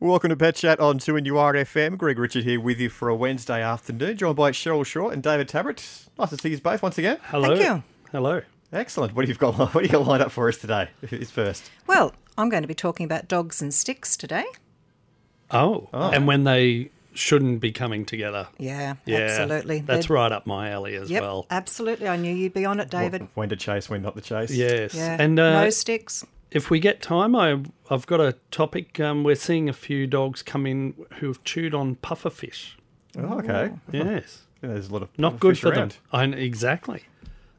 Welcome to Pet Chat on 2NURFM. Greg Richard here with you for a Wednesday afternoon, joined by Cheryl Short and David Tabbert. Nice to see you both once again. Hello. Thank you. Hello. Excellent. What have you got? What do you got lined up for us today? Who's first? Well, I'm going to be talking about dogs and sticks today. Oh, and when they shouldn't be coming together. Yeah, Yeah, absolutely. That's They're- right up my alley as Yep, well. absolutely. I knew you'd be on it, David. When to chase, when not to chase. Yes. Yeah, And uh, no sticks. If we get time, I, I've got a topic. Um, we're seeing a few dogs come in who've chewed on pufferfish. Oh, okay. Yes. Yeah, there's a lot of Not good fish for around. them. I, exactly.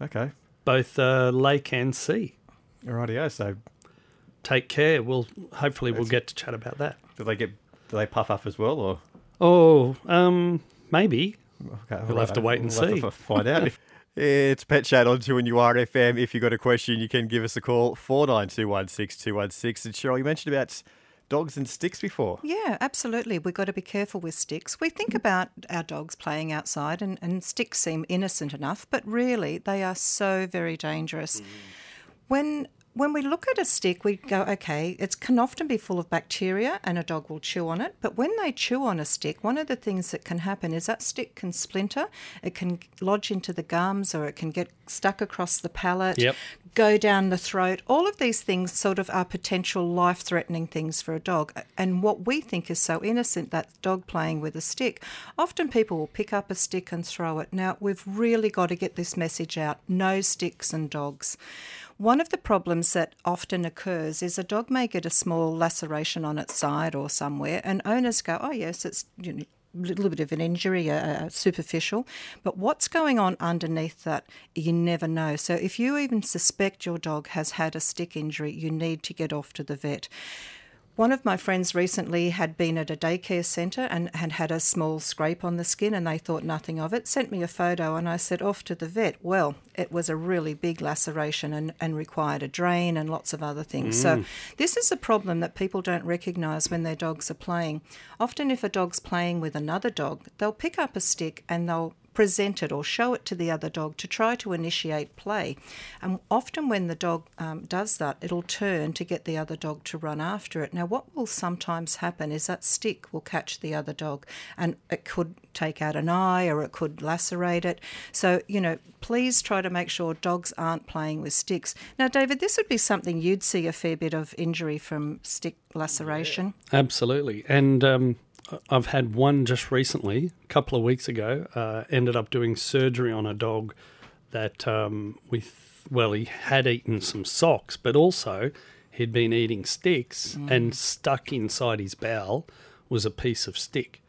Okay. Both uh, lake and sea. Alrighty, so Take care. We'll hopefully we'll get to chat about that. do they get do they puff up as well or Oh, um, maybe. okay, We'll have to wait and we'll have see. to f- find out. It's Pet Chat on 2NURFM. If you've got a question, you can give us a call, 49216216. And Cheryl, you mentioned about dogs and sticks before. Yeah, absolutely. We've got to be careful with sticks. We think about our dogs playing outside, and, and sticks seem innocent enough, but really they are so very dangerous. Mm. When when we look at a stick, we go, okay, it can often be full of bacteria and a dog will chew on it. But when they chew on a stick, one of the things that can happen is that stick can splinter, it can lodge into the gums, or it can get stuck across the palate, Yep. go down the throat. All of these things sort of are potential life threatening things for a dog. And what we think is so innocent, that dog playing with a stick, often people will pick up a stick and throw it. Now, we've really got to get this message out no sticks and dogs. One of the problems that often occurs is a dog may get a small laceration on its side or somewhere, and owners go, Oh, yes, it's you know, a little bit of an injury, uh, superficial, but what's going on underneath that, you never know. So, if you even suspect your dog has had a stick injury, you need to get off to the vet. One of my friends recently had been at a daycare centre and had had a small scrape on the skin, and they thought nothing of it. Sent me a photo, and I said, Off to the vet. Well, it was a really big laceration and, and required a drain and lots of other things. So, mm. this is a problem that people don't recognise when their dogs are playing. Often, if a dog's playing with another dog, they'll pick up a stick and they'll present it or show it to the other dog to try to initiate play. And often, when the dog um, does that, it'll turn to get the other dog to run after it. Now, what will sometimes happen is that stick will catch the other dog and it could take out an eye or it could lacerate it. So, you know, please try to make sure dogs aren't playing with sticks. Now, David, this would be something you'd see a fair bit of injury from stick laceration. Absolutely. And um, I've had one just recently, a couple of weeks ago, uh, ended up doing surgery on a dog that um, we, th- well, he had eaten some socks, but also he'd been eating sticks and stuck inside his bowel was a piece of stick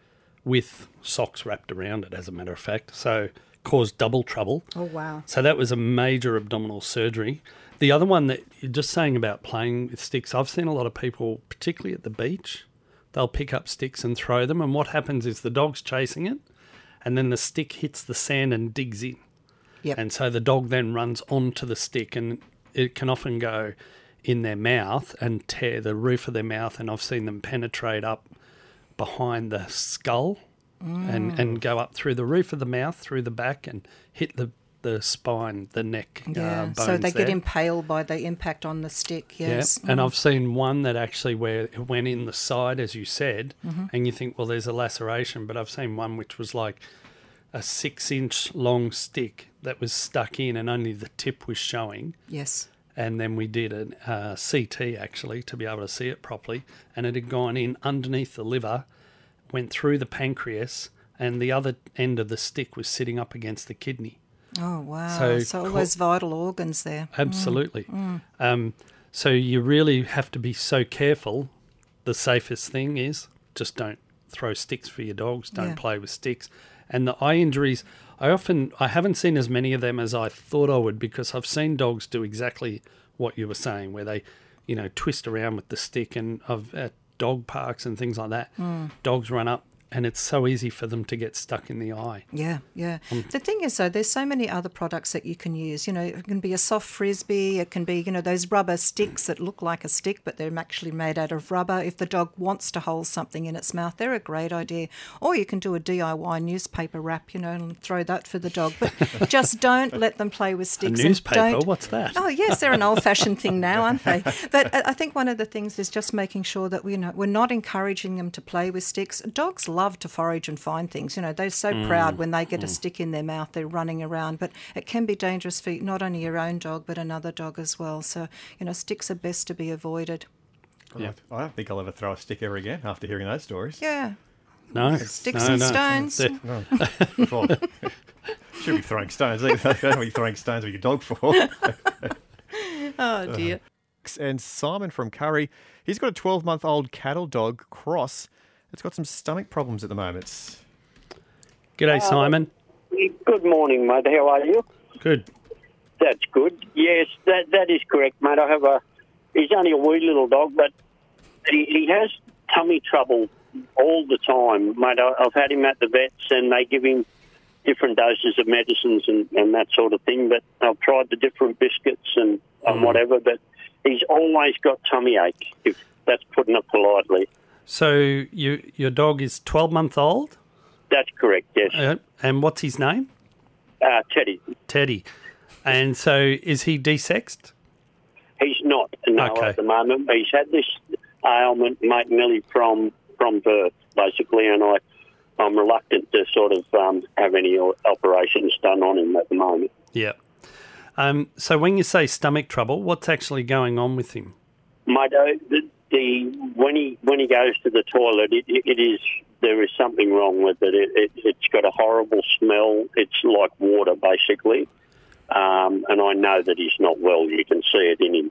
with socks wrapped around it, as a matter of fact. So caused double trouble. Oh, wow. So that was a major abdominal surgery. The other one that you're just saying about playing with sticks, I've seen a lot of people, particularly at the beach, they'll pick up sticks and throw them. And what happens is the dog's chasing it, and then the stick hits the sand and digs in. Yep. And so the dog then runs onto the stick, and it can often go in their mouth and tear the roof of their mouth. And I've seen them penetrate up behind the skull and, and mm. go up through the roof of the mouth, through the back, and hit the, the spine, the neck. uh, Yeah, bones so they there. get impaled by the impact on the stick. Yeah, Yes, and I've seen one that actually where it went in the side, as you said, and you think, well, there's a laceration, but I've seen one which was like a six-inch long stick that was stuck in, and only the tip was showing. yes. And then we did a uh, CT actually to be able to see it properly, and it had gone in underneath the liver, went through the pancreas, and the other end of the stick was sitting up against the kidney. Oh wow! So So, co- those vital organs there. Mm. Absolutely. Mm. Um, so you really have to be so careful. The safest thing is just don't throw sticks for your dogs. Don't Yeah. play with sticks. And the eye injuries, I often I haven't seen as many of them as I thought I would because I've seen dogs do exactly what you were saying, where they, you know, twist around with the stick, and of at dog parks and things like that, mm. dogs run up and it's so easy for them to get stuck in the eye. Yeah, yeah. Um, the thing is, though, there's so many other products that you can use. You know, it can be a soft frisbee. It can be, you know, those rubber sticks that look like a stick, but they're actually made out of rubber. If the dog wants to hold something in its mouth, they're a great idea. Or you can do a DIY newspaper wrap, you know, and throw that for the dog. But just don't let them play with sticks. and newspaper? What's that? Oh yes, they're an old-fashioned thing now, aren't they? But I I think one of the things is just making sure that we you know we're not encouraging them to play with sticks. Dogs love to forage and find things. You know, they're so mm. proud when they get a mm. stick in their mouth, they're running around. But it can be dangerous for not only your own dog but another dog as well. So you know, sticks are best to be avoided. Yeah. I don't think I'll ever throw a stick ever again after hearing those stories. Yeah, No. sticks no, and no. stones. They're- oh, Should be throwing stones. Either. That's what you're throwing stones with your dog for. Oh dear. Uh-huh. and Simon from Kurri, he's got a 12 month old cattle dog, Cross. It's got some stomach problems at the moment. G'day, uh, Simon. Good morning, mate. How are you? Good. That's good. Yes, that that is correct, mate. I have a. He's only a wee little dog, but he, he has tummy trouble all the time, mate. I, I've had him at the vets, and they give him different doses of medicines and, and that sort of thing. But I've tried the different biscuits and, and hmm. whatever, but he's always got tummy ache. If that's putting it politely. So you, your dog is 12 month old, That's correct. Yes, uh, and what's his name? uh, Teddy. Teddy. And so is he desexed? He's not no Okay. at the moment. He's had this ailment, mate, nearly from from birth, basically, and I I'm reluctant to sort of um, have any operations done on him at the moment. Yeah. Um, so when you say stomach trouble, what's actually going on with him? Mate, uh, the, when he when he goes to the toilet, it, it, it is there is something wrong with it. It, it. It's got a horrible smell. It's like water, basically. Um, and I know that he's not well. You can see it in him.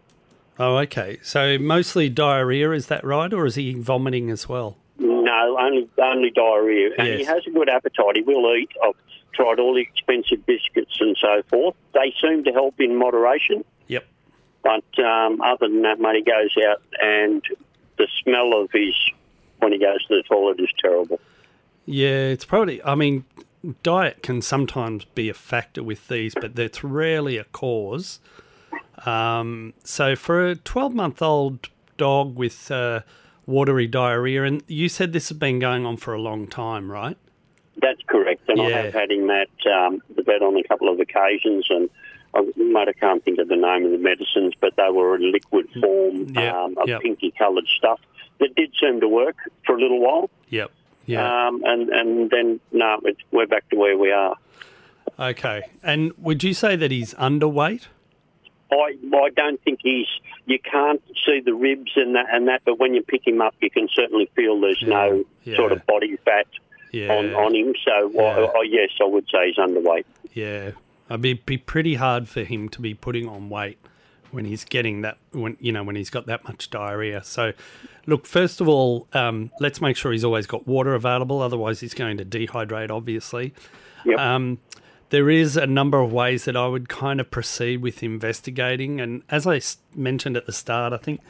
Oh, okay. So mostly diarrhea, is that right? Or is he vomiting as well? No, only only diarrhea, and he has a good appetite. He will eat. I've tried all the expensive biscuits and so forth. They seem to help in moderation, Yep. But um, other than that, mate, he goes out and the smell of his when he goes to the toilet is terrible. Yeah, it's probably, I mean, diet can sometimes be a factor with these, but it's rarely a cause. Um, so for a 12 month old dog with uh, watery diarrhea, and you said this has been going on for a long time, right? That's correct, and I have had him at um, the vet on a couple of occasions, and I, mate, I can't think of the name of the medicines, but they were in liquid form, um, of yeah. pinky coloured stuff that did seem to work for a little while, Yep. Yeah. um, and and then no, it's, we're back to where we are. okay. And would you say that he's underweight? I I don't think he's. You can't see the ribs and that and that, but when you pick him up, you can certainly feel there's no yeah. sort of body fat Yeah. on, on him. So Yeah. I, I, yes, I would say he's underweight. Yeah, it'd be, be pretty hard for him to be putting on weight when he's getting that when you know when he's got that much diarrhea. So, look, first of all, um, let's make sure he's always got water available. Otherwise, he's going to dehydrate. Obviously, Yep. um, there is a number of ways that I would kind of proceed with investigating. And as I mentioned at the start, I think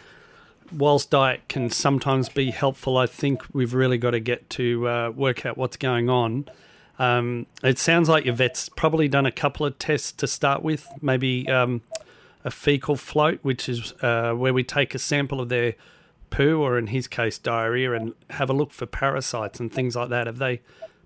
whilst diet can sometimes be helpful, I think we've really got to get to uh, work out what's going on. Um, it sounds like your vet's probably done a couple of tests to start with, maybe um, a fecal float, which is uh, where we take a sample of their poo, or in his case, diarrhea, and have a look for parasites and things like that. Have they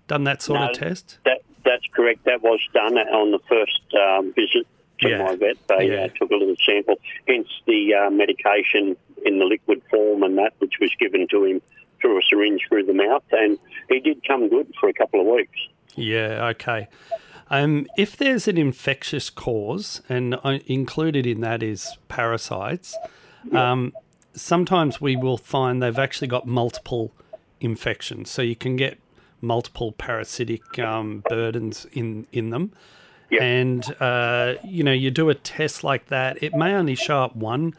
done that sort No. of test? That that's correct. That was done on the first um, visit to Yeah. my vet. They Yeah. uh, took a little sample, hence the uh, medication in the liquid form and that, which was given to him through a syringe through the mouth, and he did come good for a couple of weeks. Yeah, okay. Um, if there's an infectious cause, and included in that is parasites, um, sometimes we will find they've actually got multiple infections. So you can get multiple parasitic um, burdens in, in them. Yeah. And, uh, you know, you do a test like that, it may only show up one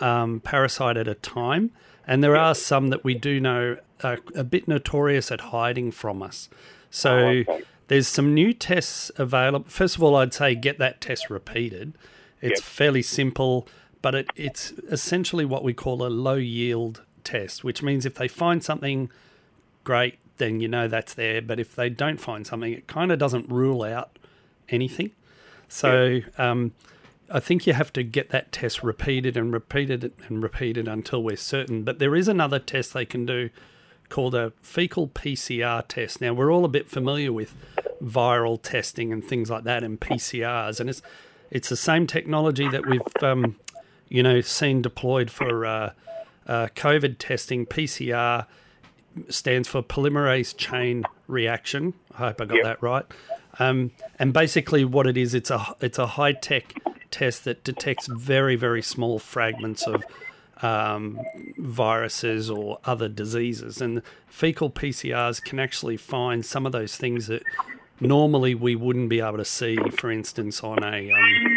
um, parasite at a time. And there are some that we do know are a bit notorious at hiding from us. So Oh, okay. there's some new tests available. First of all, I'd say get that test repeated. It's Yep. fairly simple, but it, it's essentially what we call a low yield test, which means if they find something, great, then you know that's there. But if they don't find something, it kind of doesn't rule out anything. So um, I think you have to get that test repeated and repeated and repeated until we're certain. But there is another test they can do called a fecal PCR test. Now we're all a bit familiar with viral testing and things like that and PCRs, and it's it's the same technology that we've um, you know seen deployed for uh, uh, COVID testing. PCR stands for polymerase chain reaction. I hope I got Yep. that right. Um, and basically, what it is, it's a it's a high tech test that detects very very small fragments of um, viruses or other diseases. And fecal PCRs can actually find some of those things that normally we wouldn't be able to see. For instance, on a um,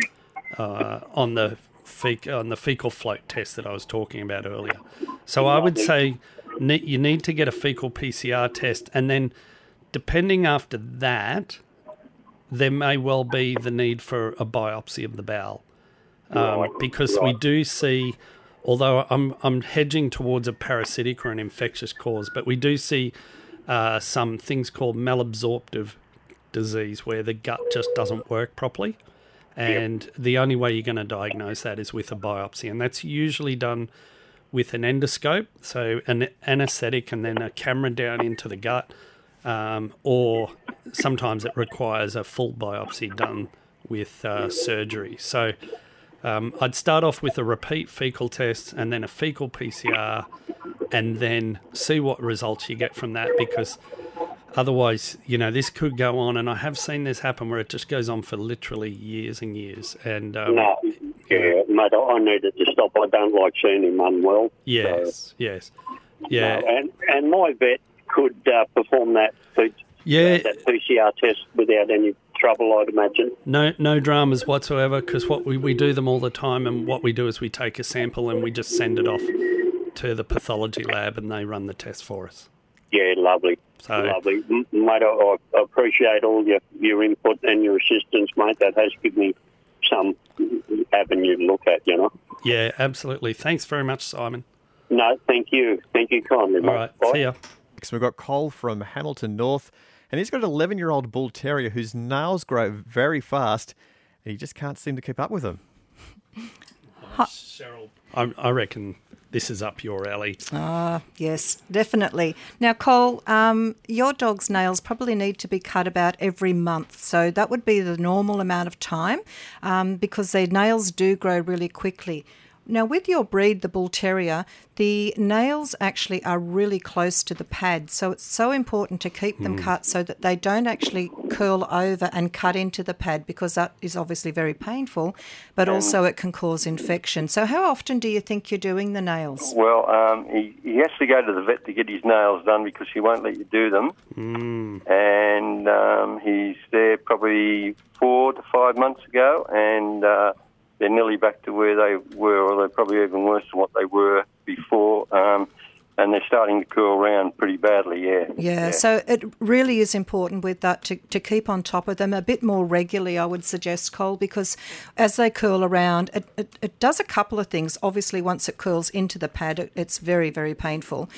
uh, on the fec- on the fecal float test that I was talking about earlier. So I would say ne- you need to get a fecal PCR test, and then depending after that, there may well be the need for a biopsy of the bowel um, because we do see. Although I'm I'm hedging towards a parasitic or an infectious cause, but we do see uh, some things called malabsorptive disease where the gut just doesn't work properly. And the only way you're going to diagnose that is with a biopsy. And that's usually done with an endoscope, so an anesthetic and then a camera down into the gut. Um, or sometimes it requires a full biopsy done with uh, surgery. So um, I'd start off with a repeat fecal test and then a fecal PCR and then see what results you get from that because otherwise, you know, this could go on. And I have seen this happen where it just goes on for literally years and years. And um, No, yeah, mate, I needed to stop. I don't like seeing him unwell. yes, yes. Yeah. No, and and my vet could uh, perform that Yeah. that PCR test without any trouble, I'd imagine. No, no dramas whatsoever. Because what we, we do them all the time, and what we do is we take a sample and we just send it off to the pathology lab, and they run the test for us. Yeah, lovely, So- lovely, mate. I, I appreciate all your your input and your assistance, mate. That has given me some avenue to look at. You know. Yeah, absolutely. Thanks very much, Simon. No, thank you, thank you kindly, mate. All right, Bye. see ya. So we've got Cole from Hamilton North, and he's got an 11 year old bull terrier whose nails grow very fast, and he just can't seem to keep up with them. Cheryl, I, I reckon this is up your alley. Ah, yes, definitely. Now, Cole, um, your dog's nails probably need to be cut about every month. So that would be the normal amount of time um, because their nails do grow really quickly. Now, with your breed, the Bull Terrier, the nails actually are really close to the pad. So it's so important to keep them cut so that they don't actually curl over and cut into the pad because that is obviously very painful, but also it can cause infection. So, how often do you think you're doing the nails? Well, um, he, he has to go to the vet to get his nails done because he won't let you do them. And um, he's there probably four to five months ago, and uh, they're nearly back to where they were, or they're probably even worse than what they were before. Um, and they're starting to curl around pretty badly, yeah. Yeah, so it really is important with that to, to keep on top of them a bit more regularly, I would suggest, Cole, because as they curl around, it, it, it does a couple of things. Obviously, once it curls into the pad, it, it's very, very painful.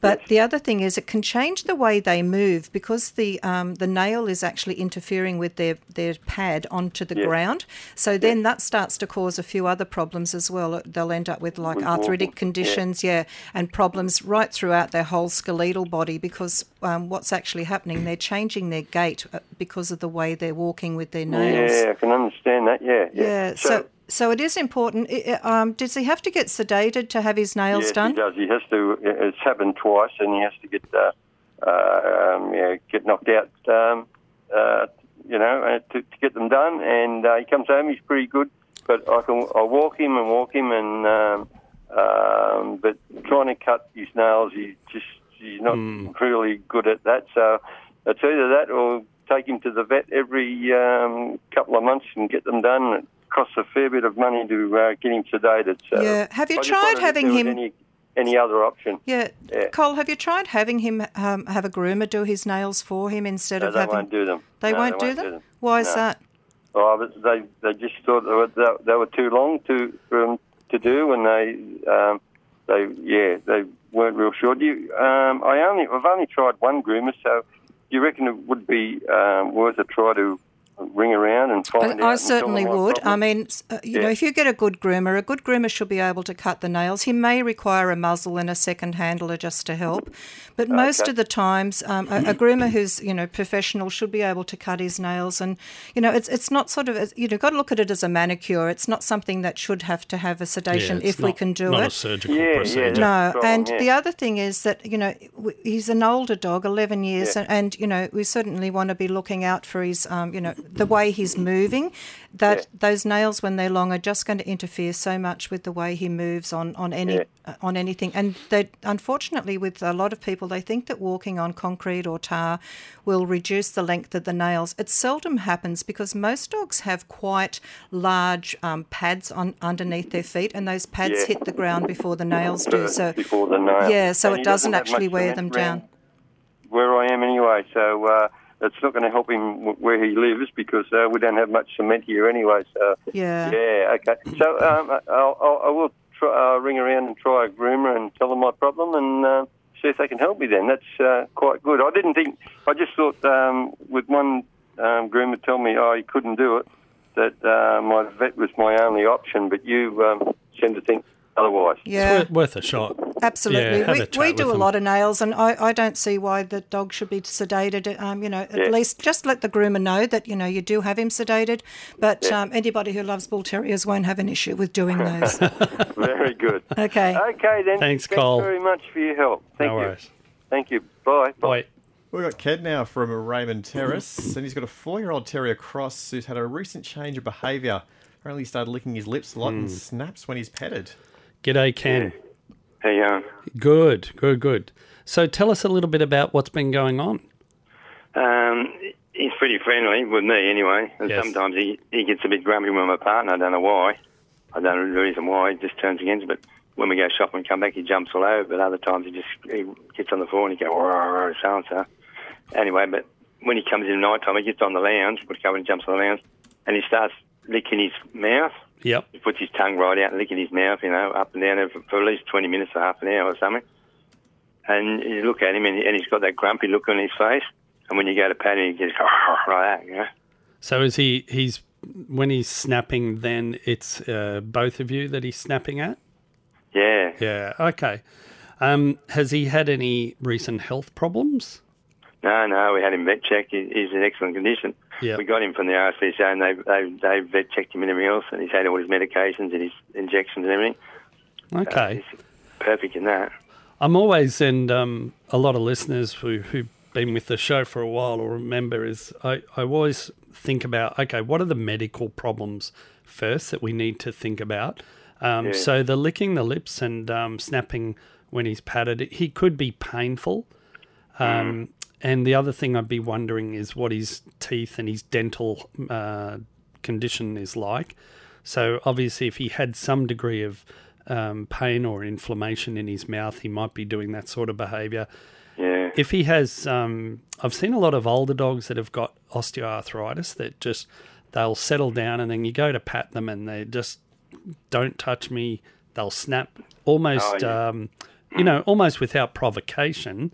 But the other thing is it can change the way they move because the um, the nail is actually interfering with their, their pad onto the Yeah. ground. So then that starts to cause a few other problems as well. They'll end up with like With arthritic walking, yeah. conditions, yeah, and problems right throughout their whole skeletal body because um, what's actually happening, they're changing their gait uh, because of the way they're walking with their nails. Yeah, I can understand that, yeah. Yeah, so so it is important. Um, does he have to get sedated to have his nails yes, done? he does. He has to. It's happened twice, and he has to get uh, uh, um, yeah, get knocked out. Um, uh, you know, uh, to, to get them done. And uh, he comes home. He's pretty good, but I can I walk him and walk him, and um, um, but trying to cut his nails, he just he's not really good at that. So it's either that or take him to the vet every um, couple of months and get them done. It costs a fair bit of money to uh, get him sedated. So Yeah. Have you I tried having him- Any, any other option? Yeah. Yeah. Cole, have you tried having him um, have a groomer do his nails for him instead No, of they having? won't do them. They No, won't do them. them. Why is that? Oh, they they just thought they were, they, they were too long to for 'em to do, and they um, they yeah they weren't real sure. Do you, um, I only I've only tried one groomer, so do you reckon it would be um, worth a try to ring around and find I, out? I certainly them my would. I mean, s- uh, you know, if you get a good groomer, a good groomer should be able to cut the nails. He may require a muzzle and a second handler just to help, but most of the times, um, a, a groomer who's you know professional should be able to cut his nails. And you know, it's it's not sort of you know, got to look at it as a manicure. It's not something that should have to have a sedation Yeah, it's if we can do not it. a surgical Yeah, yeah, procedure. that's No, problem, and yeah. the other thing is that you know he's an older dog, eleven years, Yeah. and, and you know we certainly want to be looking out for his, um, you know, the way he's moving. That Yeah. those nails, when they're long, are just going to interfere so much with the way he moves on on any Yeah. uh, on anything. And they, unfortunately, with a lot of people, they think that walking on concrete or tar will reduce the length of the nails. It seldom happens because most dogs have quite large um, pads on underneath their feet, and those pads Yeah. hit the ground before the nails do. So before the nail. yeah, so And it he doesn't actually wear them down. Where I am anyway, so uh, it's not going to help him where he lives because uh, we don't have much cement here anyway. So Yeah. yeah, okay. So um, I'll, I'll, I will try, uh, ring around and try a groomer and tell them my problem and. Uh, See if they can help me. Then that's uh, quite good. I didn't think. I just thought um, with one um, groomer tell me, oh, he couldn't do it. That uh, my vet was my only option, but you um, seem to think otherwise. Yeah, It's worth, worth a shot. absolutely. Yeah, have we a chat we with do a them. lot of nails, and I, I don't see why the dog should be sedated. Um, you know, at Yeah. least just let the groomer know that you know you do have him sedated. But um, anybody who loves bull terriers won't have an issue with doing those. Very good. okay. Okay, then. Thanks, Thanks Cole. very much for your help. Thank no you. worries. Thank you. Bye. Bye. We've got Ken now from Raymond Terrace, and he's got a four-year-old terrier cross who's had a recent change of behaviour. Apparently, he started licking his lips a lot and snaps when he's petted. G'day, Ken. Hey, um, Good, good, good. So tell us a little bit about what's been going on. Um, he's pretty friendly with me anyway, and Yes. sometimes he, he gets a bit grumpy with my partner. I don't know why. I don't know the reason why. He just turns against. But when we go shopping and come back, he jumps all over. But other times he just he gets on the floor and he goes "Rrr, so and so. Anyway, but when he comes in at night time, he gets on the lounge. We come and jumps on the lounge, and he starts licking his mouth. Yep. He puts his tongue right out and licking his mouth, you know, up and down for, for at least 20 minutes or half an hour or something. And you look at him and, and he's got that grumpy look on his face. And when you go to pat him, he gets like that, you know. So is he? He's when he's snapping. Then it's uh, both of you that he's snapping at. Yeah. Yeah. Okay. Um, has he had any recent health problems? No, no, we had him vet checked. He's in excellent condition. Yeah. We got him from the RSPCA and they, they, they checked him and everything else. And he's had all his medications and his injections and everything. Okay. He's perfect in that. I'm always, and um, a lot of listeners who, who've been with the show for a while will remember, is I, I always think about, okay, what are the medical problems first that we need to think about? Um, Yeah. So the licking the lips and um, snapping when he's patted, he could be painful. Um, And the other thing I'd be wondering is what his teeth and his dental uh, condition is like. So obviously, if he had some degree of um, pain or inflammation in his mouth, he might be doing that sort of behaviour. Yeah. If he has, um, I've seen a lot of older dogs that have got osteoarthritis that just they'll settle down and then you go to pat them and they just don't touch me. They'll snap almost, Oh, yeah. um, you know, almost without provocation.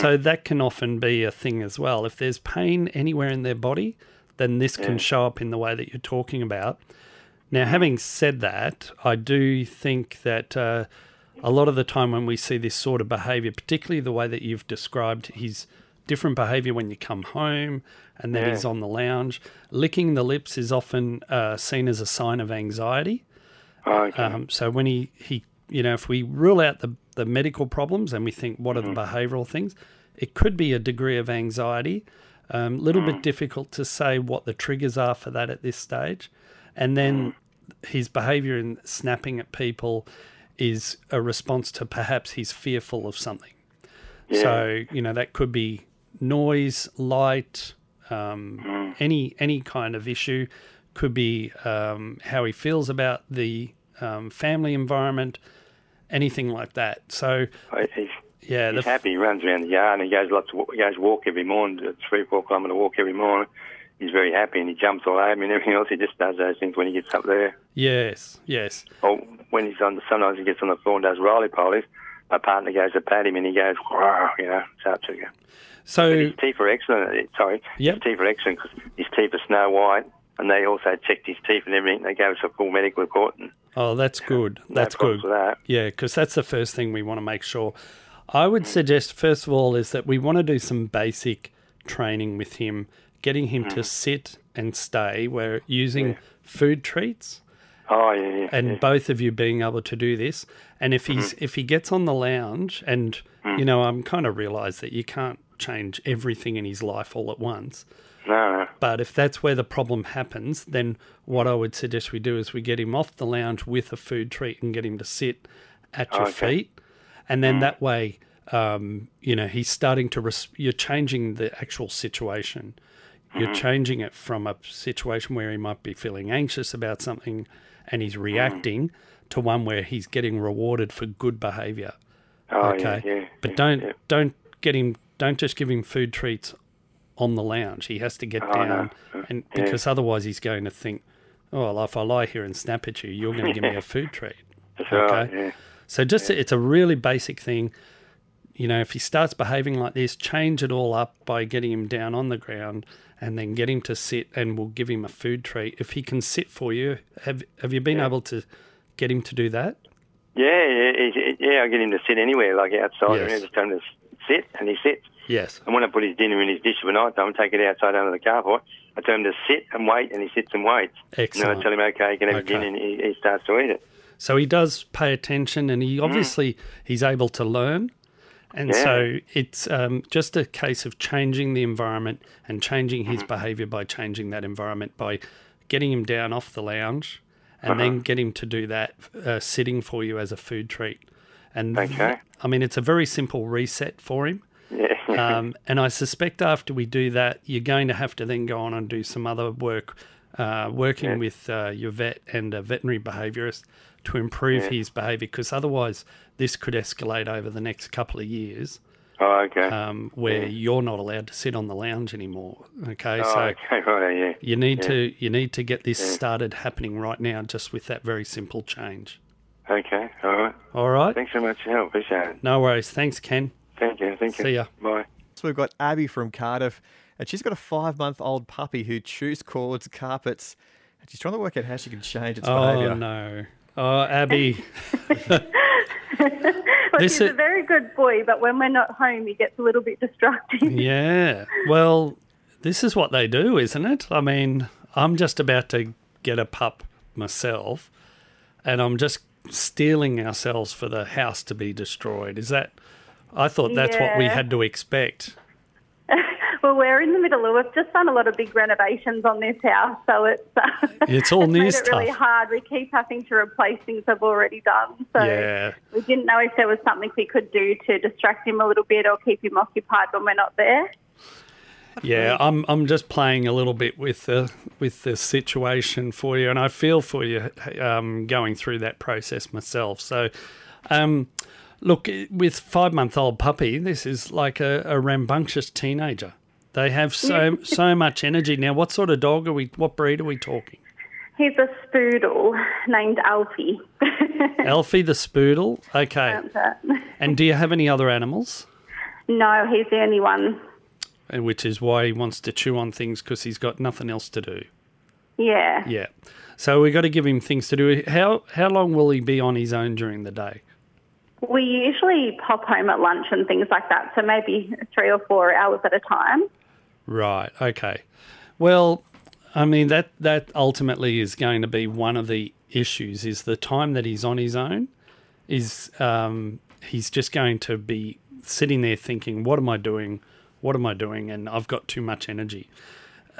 So that can often be a thing as well. If there's pain anywhere in their body, then this can show up in the way that you're talking about. Now, having said that, I do think that uh, a lot of the time when we see this sort of behaviour, particularly the way that you've described his different behaviour when you come home and then Yeah. he's on the lounge, licking the lips is often uh, seen as a sign of anxiety. Okay. Um, so when he, he, you know, if we rule out the, the medical problems and we think what are the behavioural things, it could be a degree of anxiety. A um, little Mm. bit difficult to say what the triggers are for that at this stage. And then Mm. his behaviour in snapping at people is a response to perhaps he's fearful of something. Yeah. So you know that could be noise, light, um, Mm. any any kind of issue. Could be um, how he feels about the um, family environment, anything like that. So he's yeah, he's f- happy. He runs around the yard and he goes lots. Of, he goes walk every morning. A three four kilometre walk every morning. He's very happy and he jumps all over me and everything else. He just does those things when he gets up there. yes, yes, Or when he's on, sometimes he gets on the floor and does roly polies. my partner goes to pat him and he goes, "Wow," you know, starts to go. So His teeth are excellent. uh, Sorry, Yep. his teeth are excellent because his teeth are snow white, and they also checked his teeth and everything. They gave us a full medical report, and oh, that's good. That's good. that. Yeah, because that's the first thing we want to make sure. I would mm. suggest, first of all, is that we want to do some basic training with him, getting him to mm. sit and stay. We're using food treats, Oh yeah, yeah. and yeah. both of you being able to do this. And if he's mm. if he gets on the lounge, and you know, I'm kind of realised that you can't change everything in his life all at once. no, no. But if that's where the problem happens, then what I would suggest we do is we get him off the lounge with a food treat and get him to sit at your Okay. feet, and then mm. that way, um, you know, he's starting to. Res- you're changing the actual situation. You're mm-hmm. changing it from a situation where he might be feeling anxious about something, and he's mm. reacting, to one where he's getting rewarded for good behaviour. Oh okay, yeah, yeah. but yeah, don't don't get him. Don't just give him food treats on the lounge. He has to get Oh, down, no. and Yeah. because otherwise he's going to think, "Oh, well, if I lie here and snap at you, you're going to give me a food treat." Okay. Yeah. So just it's a really basic thing. You know, if he starts behaving like this, change it all up by getting him down on the ground and then get him to sit and we'll give him a food treat. If he can sit for you, have have you been able to get him to do that? Yeah, yeah, yeah. I get him to sit anywhere, like outside. Yes. I just tell him to sit, and he sits. Yes. And when I put his dinner in his dish for night time, take it outside under the carport. I tell him to sit and wait, and he sits and waits. Excellent. And. I tell him, okay, you can have Okay. dinner, and he, he starts to eat it. So he does pay attention, and he obviously he's able to learn. And Yeah. so it's um, just a case of changing the environment and changing his behaviour by changing that environment by getting him down off the lounge, and then get him to do that uh, sitting for you as a food treat. And Okay. I mean, it's a very simple reset for him. Yeah. Um, and I suspect after we do that, you're going to have to then go on and do some other work, uh, working Yeah. with uh, your vet and a veterinary behaviourist to improve Yeah. his behaviour, because otherwise this could escalate over the next couple of years, oh, okay. um, where Yeah. you're not allowed to sit on the lounge anymore. Okay, oh, so okay, right, yeah. you need Yeah. to you need to get this Yeah. started happening right now, just with that very simple change. Okay, all right. All right, Thanks so much for your help. Appreciate it. no worries. Thanks, Ken. Thank you. Thank you. See ya. Bye. So we've got Abby from Cardiff, and she's got a five month old puppy who chews cords, carpets, and she's trying to work out how she can change its Oh behaviour. no. Oh, Abby. But This he's is- a very good boy, but when we're not home, he gets a little bit destructive. Yeah. Well, this is what they do, isn't it? I mean, I'm just about to get a pup myself, and I'm just stealing ourselves for the house to be destroyed. Is that? I thought that's what we had to expect. well, we're in the middle of. We've just done a lot of big renovations on this house, so it's uh, It's all it's new made it really hard. We keep having to replace things I've already done. So Yeah. we didn't know if there was something we could do to distract him a little bit or keep him occupied when we're not there. Yeah, I'm I'm just playing a little bit with the with the situation for you, and I feel for you um, going through that process myself. So, um, look, with five month old puppy, this is like a, a rambunctious teenager. They have so so much energy. Now, what sort of dog are we? What breed are we talking? He's a spoodle named Alfie. Alfie the Spoodle. Okay. And do you have any other animals? no, he's the only one. And which is why he wants to chew on things because he's got nothing else to do. Yeah. Yeah. So we've got to give him things to do. How how long will he be on his own during the day? We usually pop home at lunch and things like that, so maybe three or four hours at a time. Right. Okay. Well, I mean that that ultimately is going to be one of the issues. Is the time that he's on his own, is um, he's just going to be sitting there thinking, "What am I doing? What am I doing?" And I've got too much energy.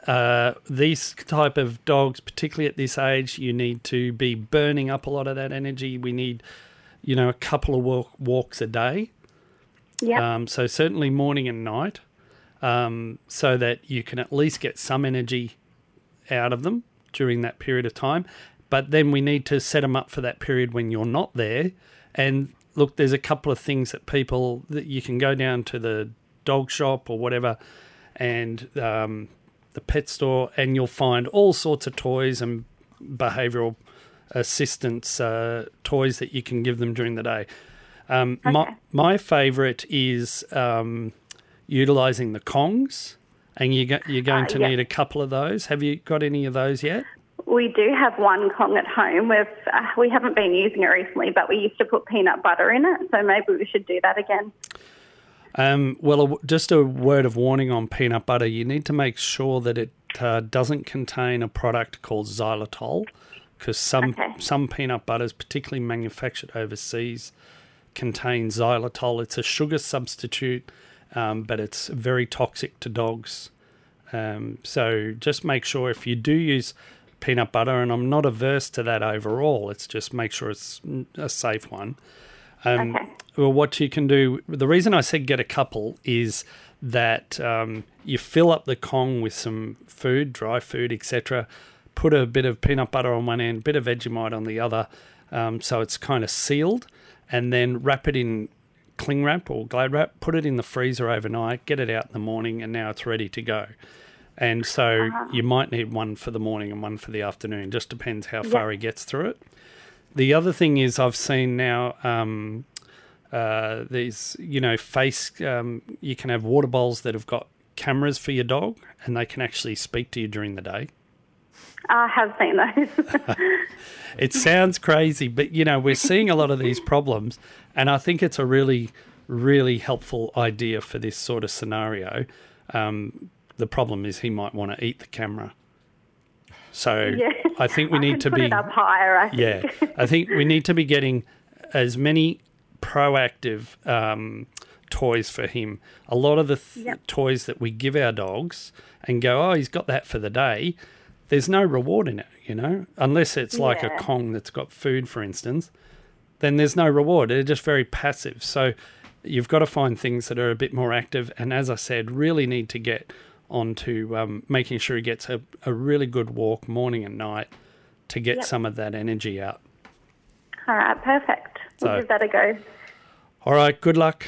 Uh, these type of dogs, particularly at this age, you need to be burning up a lot of that energy. We need, you know, a couple of walk, walks a day. Yeah. Um, so certainly morning and night, um, so that you can at least get some energy out of them during that period of time. But then we need to set them up for that period when you're not there. And look, there's a couple of things that people that you can go down to the dog shop or whatever, and um, the pet store, and you'll find all sorts of toys and behavioural assistance uh, toys that you can give them during the day. Um, My my favourite is um, utilising the Kongs, and you go, you're going Uh, to yeah. need a couple of those. Have you got any of those yet? We do have one Kong at home. We've uh, we haven't been using it recently, but we used to put peanut butter in it, so maybe we should do that again. Um, well, a- just a word of warning on peanut butter. You need to make sure that it uh, doesn't contain a product called xylitol, because some Okay. some peanut butters, particularly manufactured overseas, contain xylitol. It's a sugar substitute, um, but it's very toxic to dogs. Um, so just make sure if you do use peanut butter, and I'm not averse to that overall. It's just make sure it's a safe one. Um, Okay. Well, what you can do, the reason I said get a couple is that um, you fill up the Kong with some food, dry food, etc. Put a bit of peanut butter on one end, bit of Vegemite on the other, um, so it's kind of sealed, and then wrap it in cling wrap or glad wrap. Put it in the freezer overnight. Get it out in the morning, and now it's ready to go. And so you might need one for the morning and one for the afternoon. Just depends how far he gets through it. The other thing is I've seen now um, uh, these, you know, face. Um, you can have water bowls that have got cameras for your dog, and they can actually speak to you during the day. I have seen those. It sounds crazy, but you know, we're seeing a lot of these problems, and I think it's a really, really helpful idea for this sort of scenario. Um, the problem is he might want to eat the camera. So yeah. I think we need to be up higher. I think. yeah, I think we need to be getting as many proactive um, toys for him. A lot of the th- Yep. toys that we give our dogs and go, oh, he's got that for the day. There's no reward in it, you know, unless it's like a Kong that's got food, for instance. Then there's no reward. They're just very passive. So you've got to find things that are a bit more active. And as I said, really need to get onto um, making sure he gets a, a really good walk morning and night to get Yep. some of that energy out. All right, perfect. We'll So- give that a go. All right, good luck.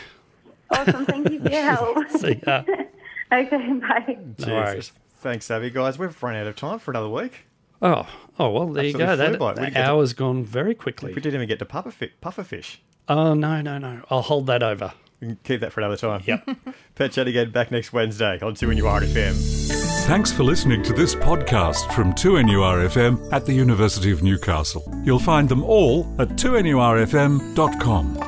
Awesome. Thank you for your help. See ya. okay, bye. No worries. Thanks, Abby. Guys, we've run out of time for another week. Oh, oh well, there you go. That, by. That didn't to- hour's gone very quickly. We didn't even get to pufferfish. pufferfish. Oh no, no, no! I'll hold that over. We can keep that for another time. Yep. Pet Chat again back next Wednesday on 2NURFM. Thanks for listening to this podcast from 2NURFM at the University of Newcastle. You'll find them all at 2NURFM.com.